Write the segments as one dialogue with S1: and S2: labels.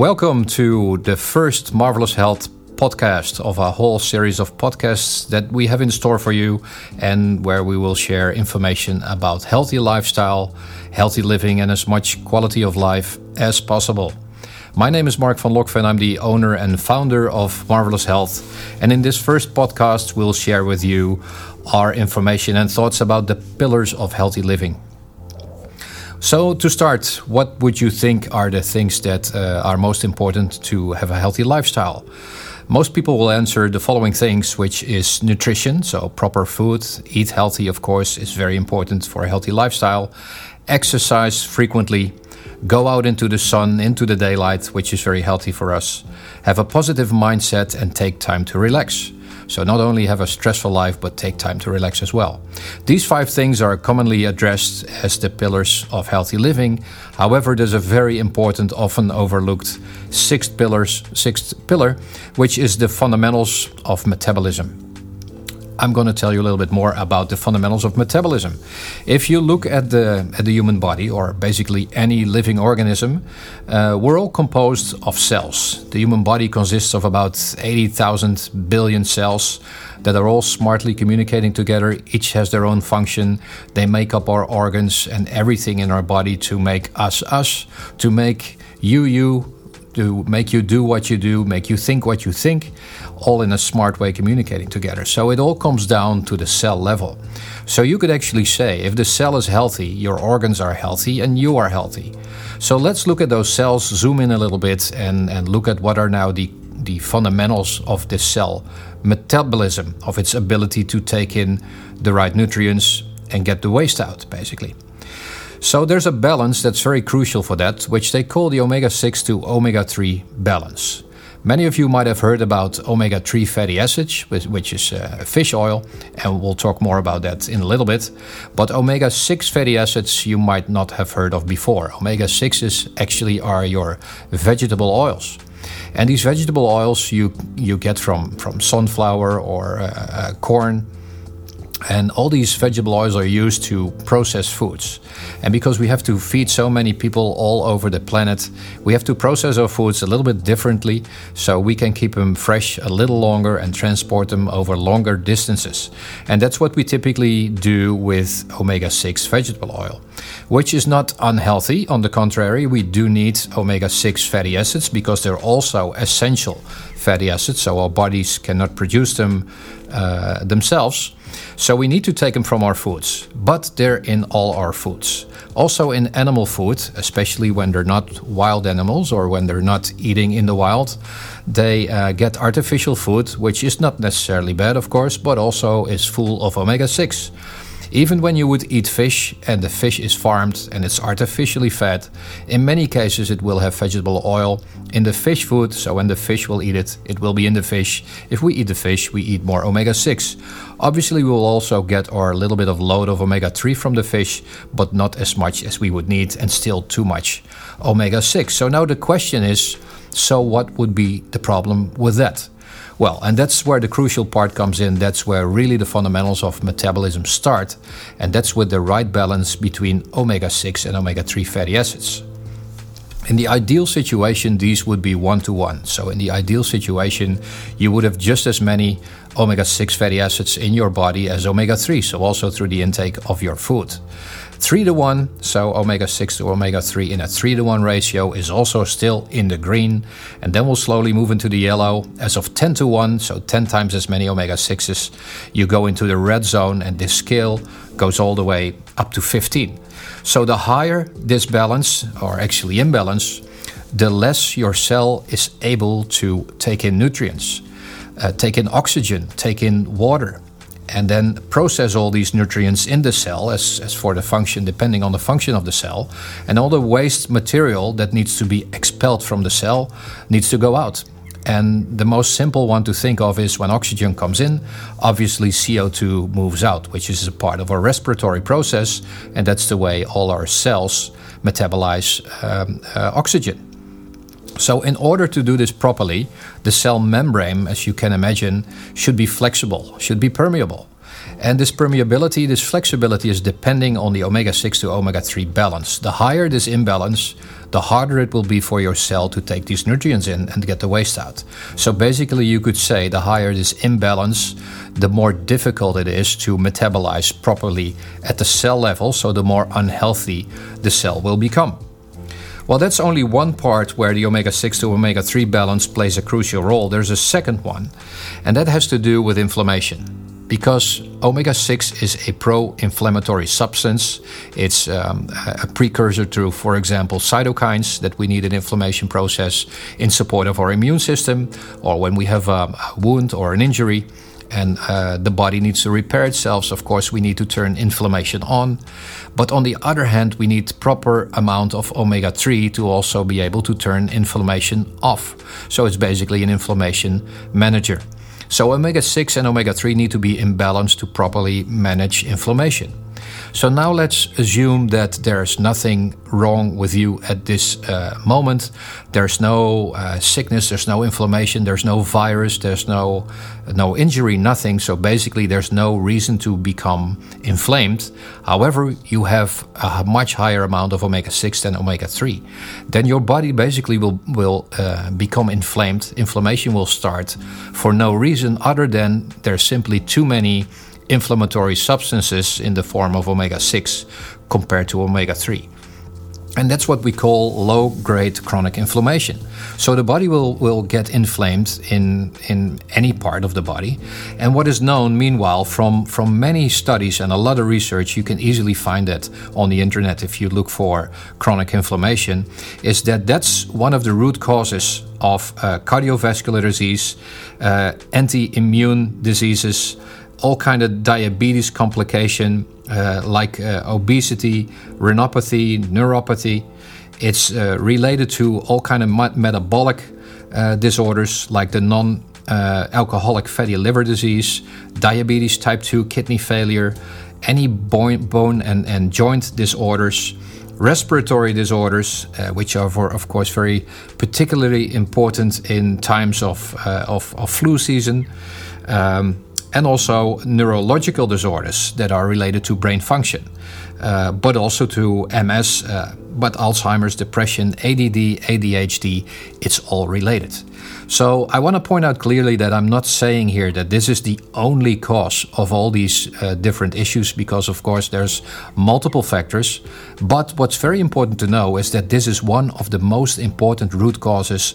S1: Welcome to the first Marvelous Health podcast of a whole series of podcasts that we have in store for you and where we will share information about healthy lifestyle, healthy living, and as much quality of life as possible. My name is Mark van Lokven. I'm the owner and founder of Marvelous Health. And in this first podcast, we'll share with you our information and thoughts about the pillars of healthy living. So, to start, what would you think are the things that uh, are most important to have a healthy lifestyle? Most people will answer the following things, which is nutrition, so proper food, eat healthy, of course, is very important for a healthy lifestyle. Exercise frequently, go out into the sun, into the daylight, which is very healthy for us. Have a positive mindset and take time to relax. So, not only have a stressful life, but take time to relax as well. These five things are commonly addressed as the pillars of healthy living. However, there's a very important, often overlooked sixth pillars, sixth pillar, which is the fundamentals of metabolism. I'm going to tell you a little bit more about the fundamentals of metabolism. If you look at the at the human body, or basically any living organism, uh, we're all composed of cells. The human body consists of about 80,000 billion cells that are all smartly communicating together. Each has their own function. They make up our organs and everything in our body to make us us, to make you you, to make you do what you do, make you think what you think, all in a smart way communicating together. So it all comes down to the cell level. So you could actually say if the cell is healthy, your organs are healthy, and you are healthy. So let's look at those cells, zoom in a little bit, and, and look at what are now the, the fundamentals of this cell metabolism, of its ability to take in the right nutrients and get the waste out, basically. So there's a balance that's very crucial for that, which they call the omega 6 to omega 3 balance. Many of you might have heard about omega 3 fatty acids, which is uh, fish oil, and we'll talk more about that in a little bit. But omega 6 fatty acids you might not have heard of before. Omega 6s actually are your vegetable oils. And these vegetable oils you, you get from, from sunflower or uh, uh, corn and all these vegetable oils are used to process foods. And because we have to feed so many people all over the planet, we have to process our foods a little bit differently so we can keep them fresh a little longer and transport them over longer distances. And that's what we typically do with omega 6 vegetable oil, which is not unhealthy. On the contrary, we do need omega 6 fatty acids because they're also essential fatty acids, so our bodies cannot produce them uh, themselves. So we need to take them from our foods, but they're in all our foods. Also in animal food, especially when they're not wild animals or when they're not eating in the wild, they uh, get artificial food, which is not necessarily bad, of course, but also is full of omega 6. Even when you would eat fish and the fish is farmed and it's artificially fed, in many cases it will have vegetable oil in the fish food, so when the fish will eat it, it will be in the fish. If we eat the fish, we eat more omega 6. Obviously, we will also get our little bit of load of omega 3 from the fish, but not as much as we would need and still too much omega 6. So now the question is so, what would be the problem with that? Well, and that's where the crucial part comes in. That's where really the fundamentals of metabolism start. And that's with the right balance between omega 6 and omega 3 fatty acids. In the ideal situation, these would be one to one. So, in the ideal situation, you would have just as many omega 6 fatty acids in your body as omega 3, so also through the intake of your food. 3 to 1, so omega 6 to omega 3 in a 3 to 1 ratio is also still in the green. And then we'll slowly move into the yellow. As of 10 to 1, so 10 times as many omega 6s, you go into the red zone, and this scale goes all the way up to 15. So the higher this balance, or actually imbalance, the less your cell is able to take in nutrients, uh, take in oxygen, take in water and then process all these nutrients in the cell as, as for the function, depending on the function of the cell. And all the waste material that needs to be expelled from the cell needs to go out. And the most simple one to think of is when oxygen comes in, obviously CO2 moves out, which is a part of our respiratory process, and that's the way all our cells metabolize um, uh, oxygen. So, in order to do this properly, the cell membrane, as you can imagine, should be flexible, should be permeable. And this permeability, this flexibility is depending on the omega 6 to omega 3 balance. The higher this imbalance, the harder it will be for your cell to take these nutrients in and get the waste out. So basically, you could say the higher this imbalance, the more difficult it is to metabolize properly at the cell level, so the more unhealthy the cell will become. Well, that's only one part where the omega 6 to omega 3 balance plays a crucial role. There's a second one, and that has to do with inflammation because omega 6 is a pro inflammatory substance. It's um, a precursor to, for example, cytokines that we need in inflammation process in support of our immune system, or when we have a, wound or an injury and uh, the body needs to repair itself. So of course, we need to turn inflammation on. But on the other hand, we need proper amount of omega 3 to also be able to turn inflammation off. So it's basically an inflammation manager. So omega 6 and omega 3 need to be in balance to properly manage inflammation. So now let's assume that there's nothing wrong with you at this uh, moment. There's no uh, sickness, there's no inflammation, there's no virus, there's no no injury, nothing. So basically, there's no reason to become inflamed. However, you have a much higher amount of omega six than omega three. Then your body basically will will uh, become inflamed. Inflammation will start for no reason other than there's simply too many inflammatory substances in the form of omega 6 compared to omega 3. And that's what we call low grade chronic inflammation. So the body will, will get inflamed in, in any part of the body. And what is known, meanwhile, from, from many studies and a lot of research, you can easily find that on the internet if you look for chronic inflammation, is that that's one of the root causes of uh, cardiovascular disease, uh, anti immune diseases all kind of diabetes complication uh, like uh, obesity, retinopathy, neuropathy. It's uh, related to all kind of metabolic uh, disorders like the non uh, alcoholic fatty liver disease, diabetes type 2, kidney failure, any bone, bone and, and joint disorders, respiratory disorders, uh, which are, for, of course, very particularly important in times of, of, of, flu season. Um, and also neurological disorders that are related to brain function, uh, but also to MS, uh, but Alzheimer's, depression, ADD, ADHD, it's all related. So I want to point out clearly that I'm not saying here that this is the only cause of all these uh, different issues, because of course there's multiple factors. But what's very important to know is that this is one of the most important root causes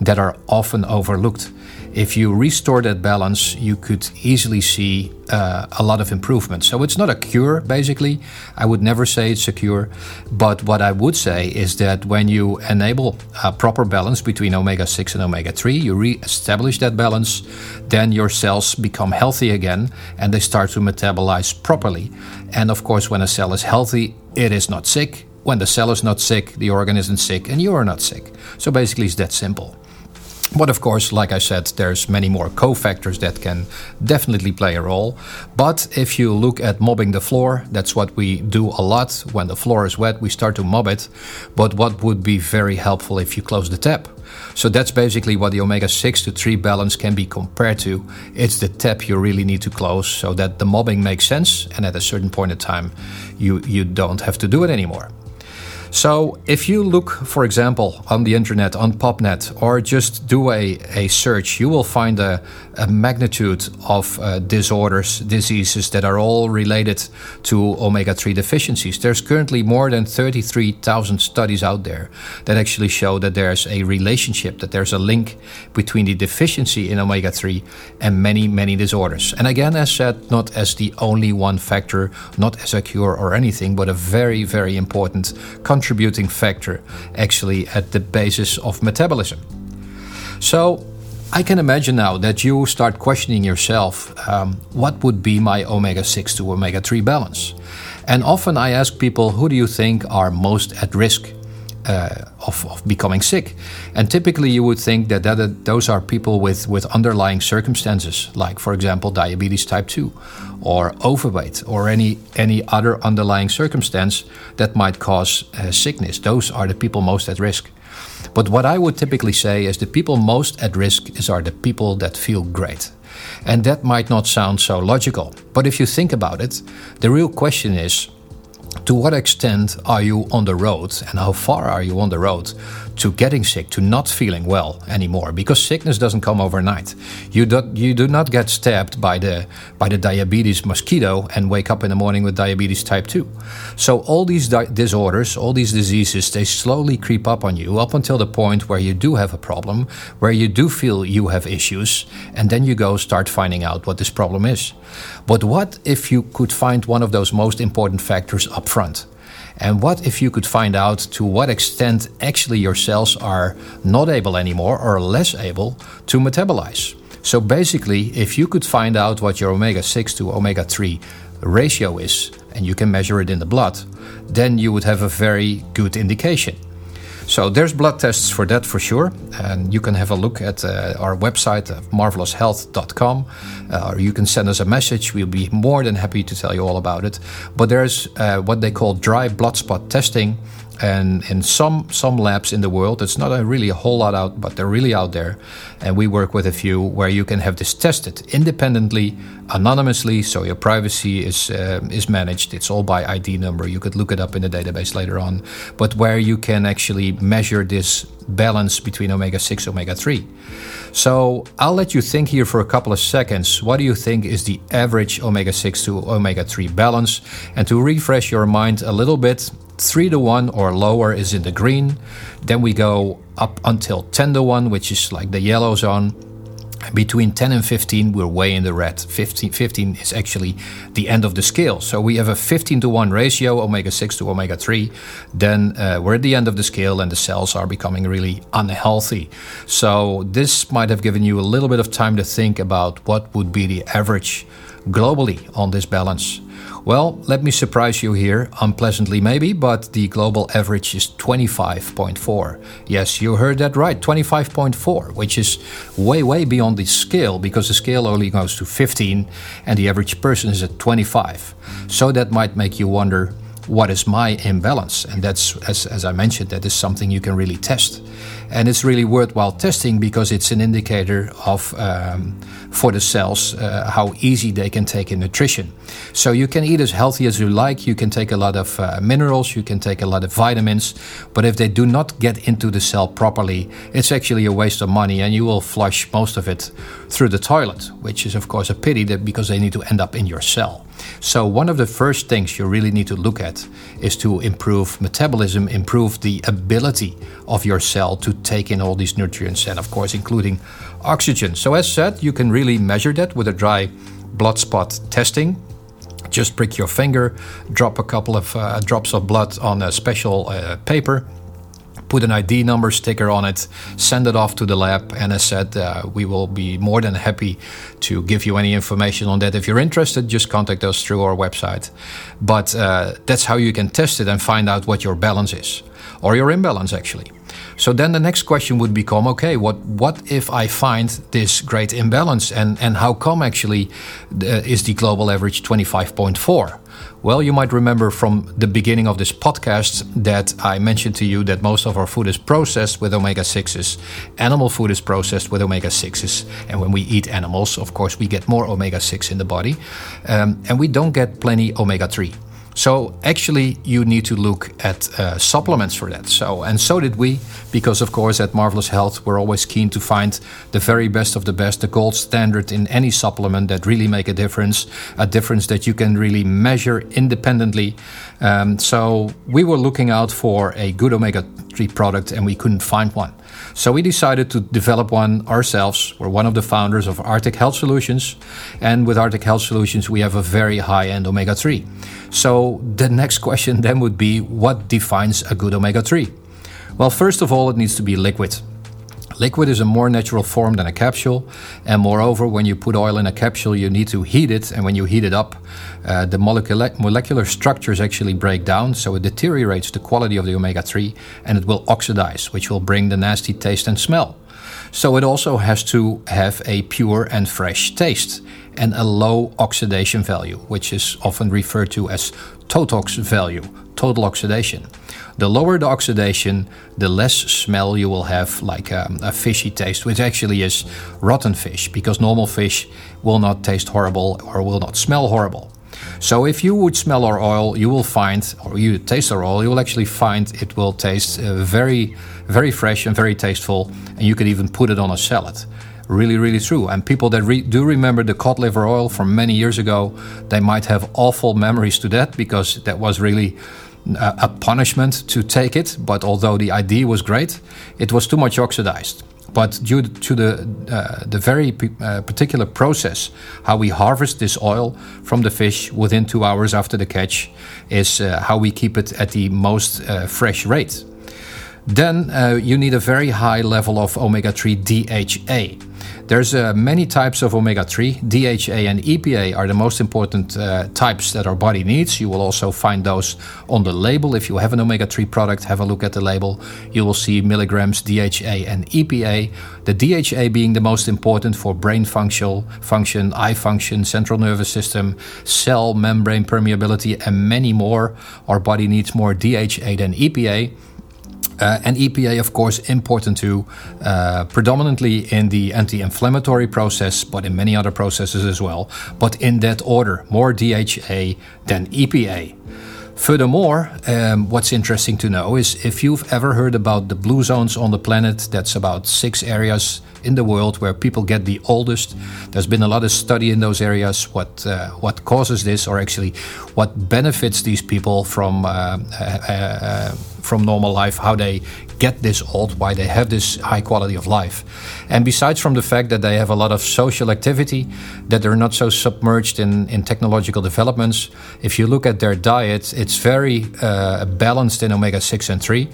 S1: that are often overlooked if you restore that balance, you could easily see uh, a lot of improvement. So it's not a cure, basically. I would never say it's a cure. But what I would say is that when you enable a proper balance between omega 6 and omega 3, you re establish that balance, then your cells become healthy again and they start to metabolize properly. And of course, when a cell is healthy, it is not sick. When the cell is not sick, the organ isn't sick, and you are not sick. So basically, it's that simple. But of course, like I said, there's many more cofactors that can definitely play a role. But if you look at mobbing the floor, that's what we do a lot. When the floor is wet, we start to mob it. But what would be very helpful if you close the tap? So that's basically what the omega 6 to 3 balance can be compared to. It's the tap you really need to close so that the mobbing makes sense and at a certain point in time you you don't have to do it anymore. So, if you look, for example, on the internet, on PubMed, or just do a, a search, you will find a, a magnitude of uh, disorders, diseases that are all related to omega 3 deficiencies. There's currently more than 33,000 studies out there that actually show that there's a relationship, that there's a link between the deficiency in omega 3 and many, many disorders. And again, as said, not as the only one factor, not as a cure or anything, but a very, very important contributing factor actually at the basis of metabolism. So I can imagine now that you start questioning yourself um, what would be my omega 6 to omega 3 balance? And often I ask people, who do you think are most at risk uh, of, of, becoming sick. And typically, you would think that, that those are people with, with underlying circumstances, like, for example, diabetes type 2, or overweight, or any, any other underlying circumstance that might cause uh, sickness. Those are the people most at risk. But what I would typically say is the people most at risk is are the people that feel great. And that might not sound so logical. But if you think about it, the real question is to what extent are you on the road and how far are you on the road to getting sick, to not feeling well anymore? Because sickness doesn't come overnight. You do, you do not get stabbed by the by the diabetes mosquito and wake up in the morning with diabetes type 2. So all these di- disorders, all these diseases, they slowly creep up on you up until the point where you do have a problem, where you do feel you have issues, and then you go start finding out what this problem is. But what if you could find one of those most important factors up front? And what if you could find out to what extent actually your cells are not able anymore or less able to metabolize? So basically, if you could find out what your omega 6 to omega 3 ratio is, and you can measure it in the blood, then you would have a very good indication. So there's blood tests for that for sure, and you can have a look at uh, our website, uh, marveloushealth.com, uh, or you can send us a message. We'll be more than happy to tell you all about it. But there's uh, what they call dry blood spot testing, and in some some labs in the world it's not a really a whole lot out but they're really out there. And we work with a few where you can have this tested independently anonymously so your privacy is uh, is managed. It's all by id number. You could look it up in the database later on. But where you can actually measure this balance between omega 6 omega 3 so i'll let you think here for a couple of seconds. What do you think is the average omega 6 to omega 3 balance? And to refresh your mind a little bit 3 to 1 or lower is in the green. Then we go up until 10 to 1, which is like the yellow zone. Between 10 and 15, we're way in the red. 15, 15 is actually the end of the scale. So we have a 15 to 1 ratio, omega 6 to omega 3. Then uh, we're at the end of the scale and the cells are becoming really unhealthy. So this might have given you a little bit of time to think about what would be the average globally on this balance. Well, let me surprise you here, unpleasantly maybe, but the global average is 25.4. Yes, you heard that right, 25.4, which is way, way beyond the scale because the scale only goes to 15 and the average person is at 25. So that might make you wonder what is my imbalance? And that's, as, as I mentioned, that is something you can really test. And it's really worthwhile testing because it's an indicator of um, for the cells uh, how easy they can take in nutrition. So you can eat as healthy as you like. You can take a lot of uh, minerals. You can take a lot of vitamins. But if they do not get into the cell properly, it's actually a waste of money, and you will flush most of it through the toilet, which is of course a pity that because they need to end up in your cell. So, one of the first things you really need to look at is to improve metabolism, improve the ability of your cell to take in all these nutrients, and of course, including oxygen. So, as said, you can really measure that with a dry blood spot testing. Just prick your finger, drop a couple of uh, drops of blood on a special uh, paper put an ID number sticker on it, send it off to the lab, and as said, uh, we will be more than happy to give you any information on that. If you're interested, just contact us through our website. But uh, that's how you can test it and find out what your balance is, or your imbalance actually. So then the next question would become okay, what, what if I find this great imbalance and, and how come actually uh, is the global average 25.4? Well, you might remember from the beginning of this podcast that I mentioned to you that most of our food is processed with omega 6s. Animal food is processed with omega 6s. And when we eat animals, of course, we get more omega 6 in the body. Um, and we don't get plenty omega 3. So actually, you need to look at uh, supplements for that. So and so did we, because of course at Marvelous Health we're always keen to find the very best of the best, the gold standard in any supplement that really make a difference, a difference that you can really measure independently. Um, so we were looking out for a good omega three product, and we couldn't find one. So we decided to develop one ourselves. We're one of the founders of Arctic Health Solutions. And with Arctic Health Solutions, we have a very high end omega 3. So the next question then would be what defines a good omega 3? Well, first of all, it needs to be liquid. Liquid is a more natural form than a capsule, and moreover, when you put oil in a capsule, you need to heat it, and when you heat it up, uh, the molecular, molecular structures actually break down, so it deteriorates the quality of the omega 3 and it will oxidize, which will bring the nasty taste and smell. So it also has to have a pure and fresh taste and a low oxidation value, which is often referred to as TOTOX value, total oxidation. The lower the oxidation, the less smell you will have, like um, a fishy taste, which actually is rotten fish, because normal fish will not taste horrible or will not smell horrible. So if you would smell our oil, you will find, or you taste our oil, you will actually find it will taste uh, very, very fresh and very tasteful, and you can even put it on a salad. Really, really true. And people that re- do remember the cod liver oil from many years ago, they might have awful memories to that because that was really a, punishment to take it. But although the idea was great, it was too much oxidized. But due to the uh, the very uh, particular process, how we harvest this oil from the fish within two hours after the catch, is uh, how we keep it at the most uh, fresh rate. Then uh, you need a very high level of omega 3 DHA. There's uh, many types of omega-3. DHA and EPA are the most important uh, types that our body needs. You will also find those on the label. If you have an omega-3 product, have a look at the label. You will see milligrams DHA and EPA. The DHA being the most important for brain function, function, eye function, central nervous system, cell membrane permeability, and many more. Our body needs more DHA than EPA. Uh, and EPA, of course, important too, uh, predominantly in the anti inflammatory process, but in many other processes as well. But in that order, more DHA than EPA. Furthermore, um, what's interesting to know is if you've ever heard about the blue zones on the planet, that's about six areas in the world where people get the oldest. There's been a lot of study in those areas. What uh, what causes this, or actually, what benefits these people from uh, uh, uh from normal life, how they get this old, why they have this high quality of life. And besides from the fact that they have a lot of social activity, that they're not so submerged in, in technological developments, if you look at their diet, it's very uh, balanced in omega 6 and 3.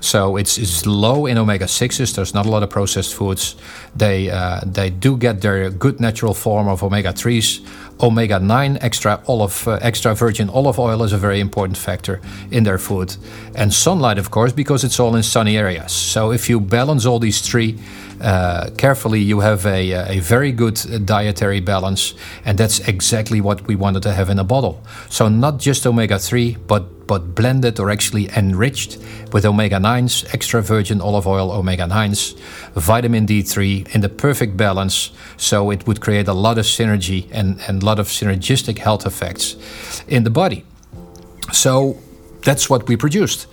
S1: So it's, it's low in omega sixes. There's not a lot of processed foods. They uh, they do get their good natural form of omega threes. Omega nine extra olive uh, extra virgin olive oil is a very important factor in their food, and sunlight, of course, because it's all in sunny areas. So if you balance all these three. Uh, carefully, you have a, a very good dietary balance, and that's exactly what we wanted to have in a bottle. So, not just omega 3, but but blended or actually enriched with omega 9s, extra virgin olive oil omega 9s, vitamin D3 in the perfect balance. So it would create a lot of synergy and, and lot of synergistic health effects in the body. So that's what we produced.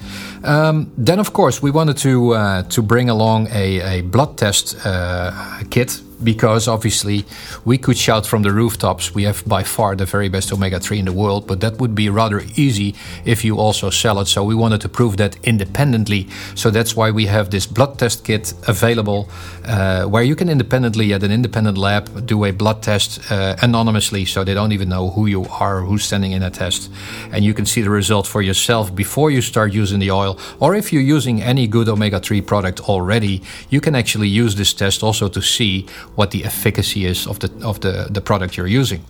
S1: Um, then, of course, we wanted to uh, to bring along a, a blood test uh, kit because obviously we could shout from the rooftops we have by far the very best omega 3 in the world, but that would be rather easy if you also sell it. So we wanted to prove that independently. So that's why we have this blood test kit available uh, where you can independently at an independent lab do a blood test uh, anonymously so they don't even know who you are, who's standing in a test. And you can see the result for yourself before you start using the oil. Or if you're using any good omega 3 product already, you can actually use this test also to see what the efficacy is of the of the, the product you're using.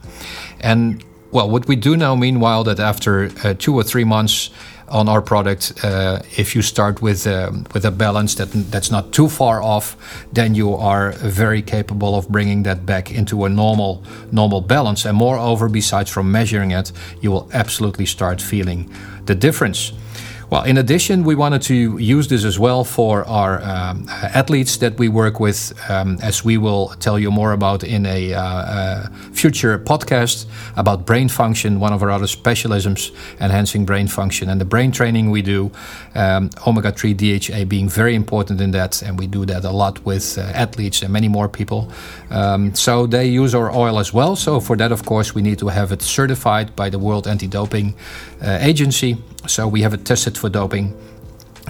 S1: And well, what we do now, meanwhile, that after uh, two or three months on our product, uh, if you start with um, with a balance that that's not too far off, then you are very capable of bringing that back into a normal normal balance. And moreover, besides from measuring it, you will absolutely start feeling the difference. Well, in addition, we wanted to use this as well for our um, athletes that we work with, um, as we will tell you more about in a, uh, uh, future podcast about brain function, one of our other specialisms, enhancing brain function and the brain training we do. Um, omega 3 DHA being very important in that, and we do that a lot with uh, athletes and many more people. Um, so they use our oil as well. So for that, of course, we need to have it certified by the World Anti Doping uh, Agency. So we have it tested for doping.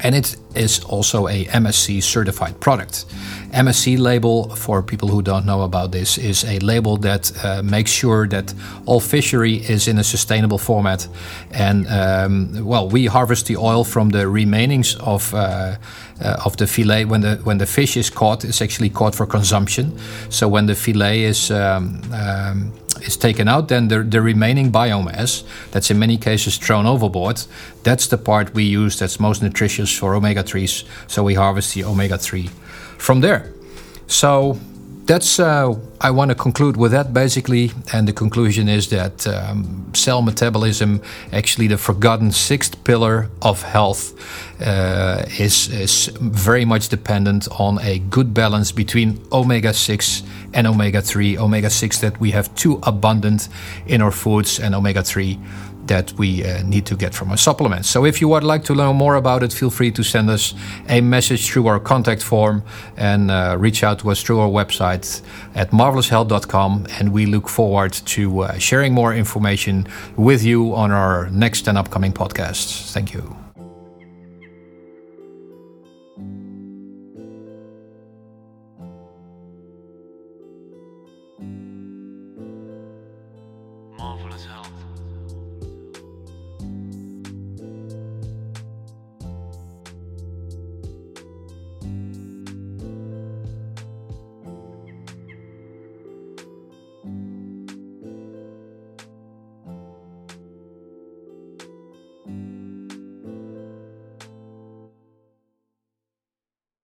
S1: And it is also a MSC certified product. MSC label, for people who don't know about this, is a label that uh, makes sure that all fishery is in a sustainable format. And um, well, we harvest the oil from the remainings of uh, uh, of the fillet when the when the fish is caught. It's actually caught for consumption. So when the fillet is um, um, is taken out, then the, the remaining biomass, that's in many cases thrown overboard, that's the part we use that's most nutritious for omega 3s. So we harvest the omega 3 from there. So that's uh, I want to conclude with that basically, and the conclusion is that um, cell metabolism, actually the forgotten sixth pillar of health, uh, is is very much dependent on a good balance between omega six and omega three. Omega six that we have too abundant in our foods, and omega three that we uh, need to get from our supplements. So, if you would like to learn more about it, feel free to send us a message through our contact form and uh, reach out to us through our website at marveloushealth.com. And we look forward to uh, sharing more information with you on our next and upcoming podcasts. Thank you.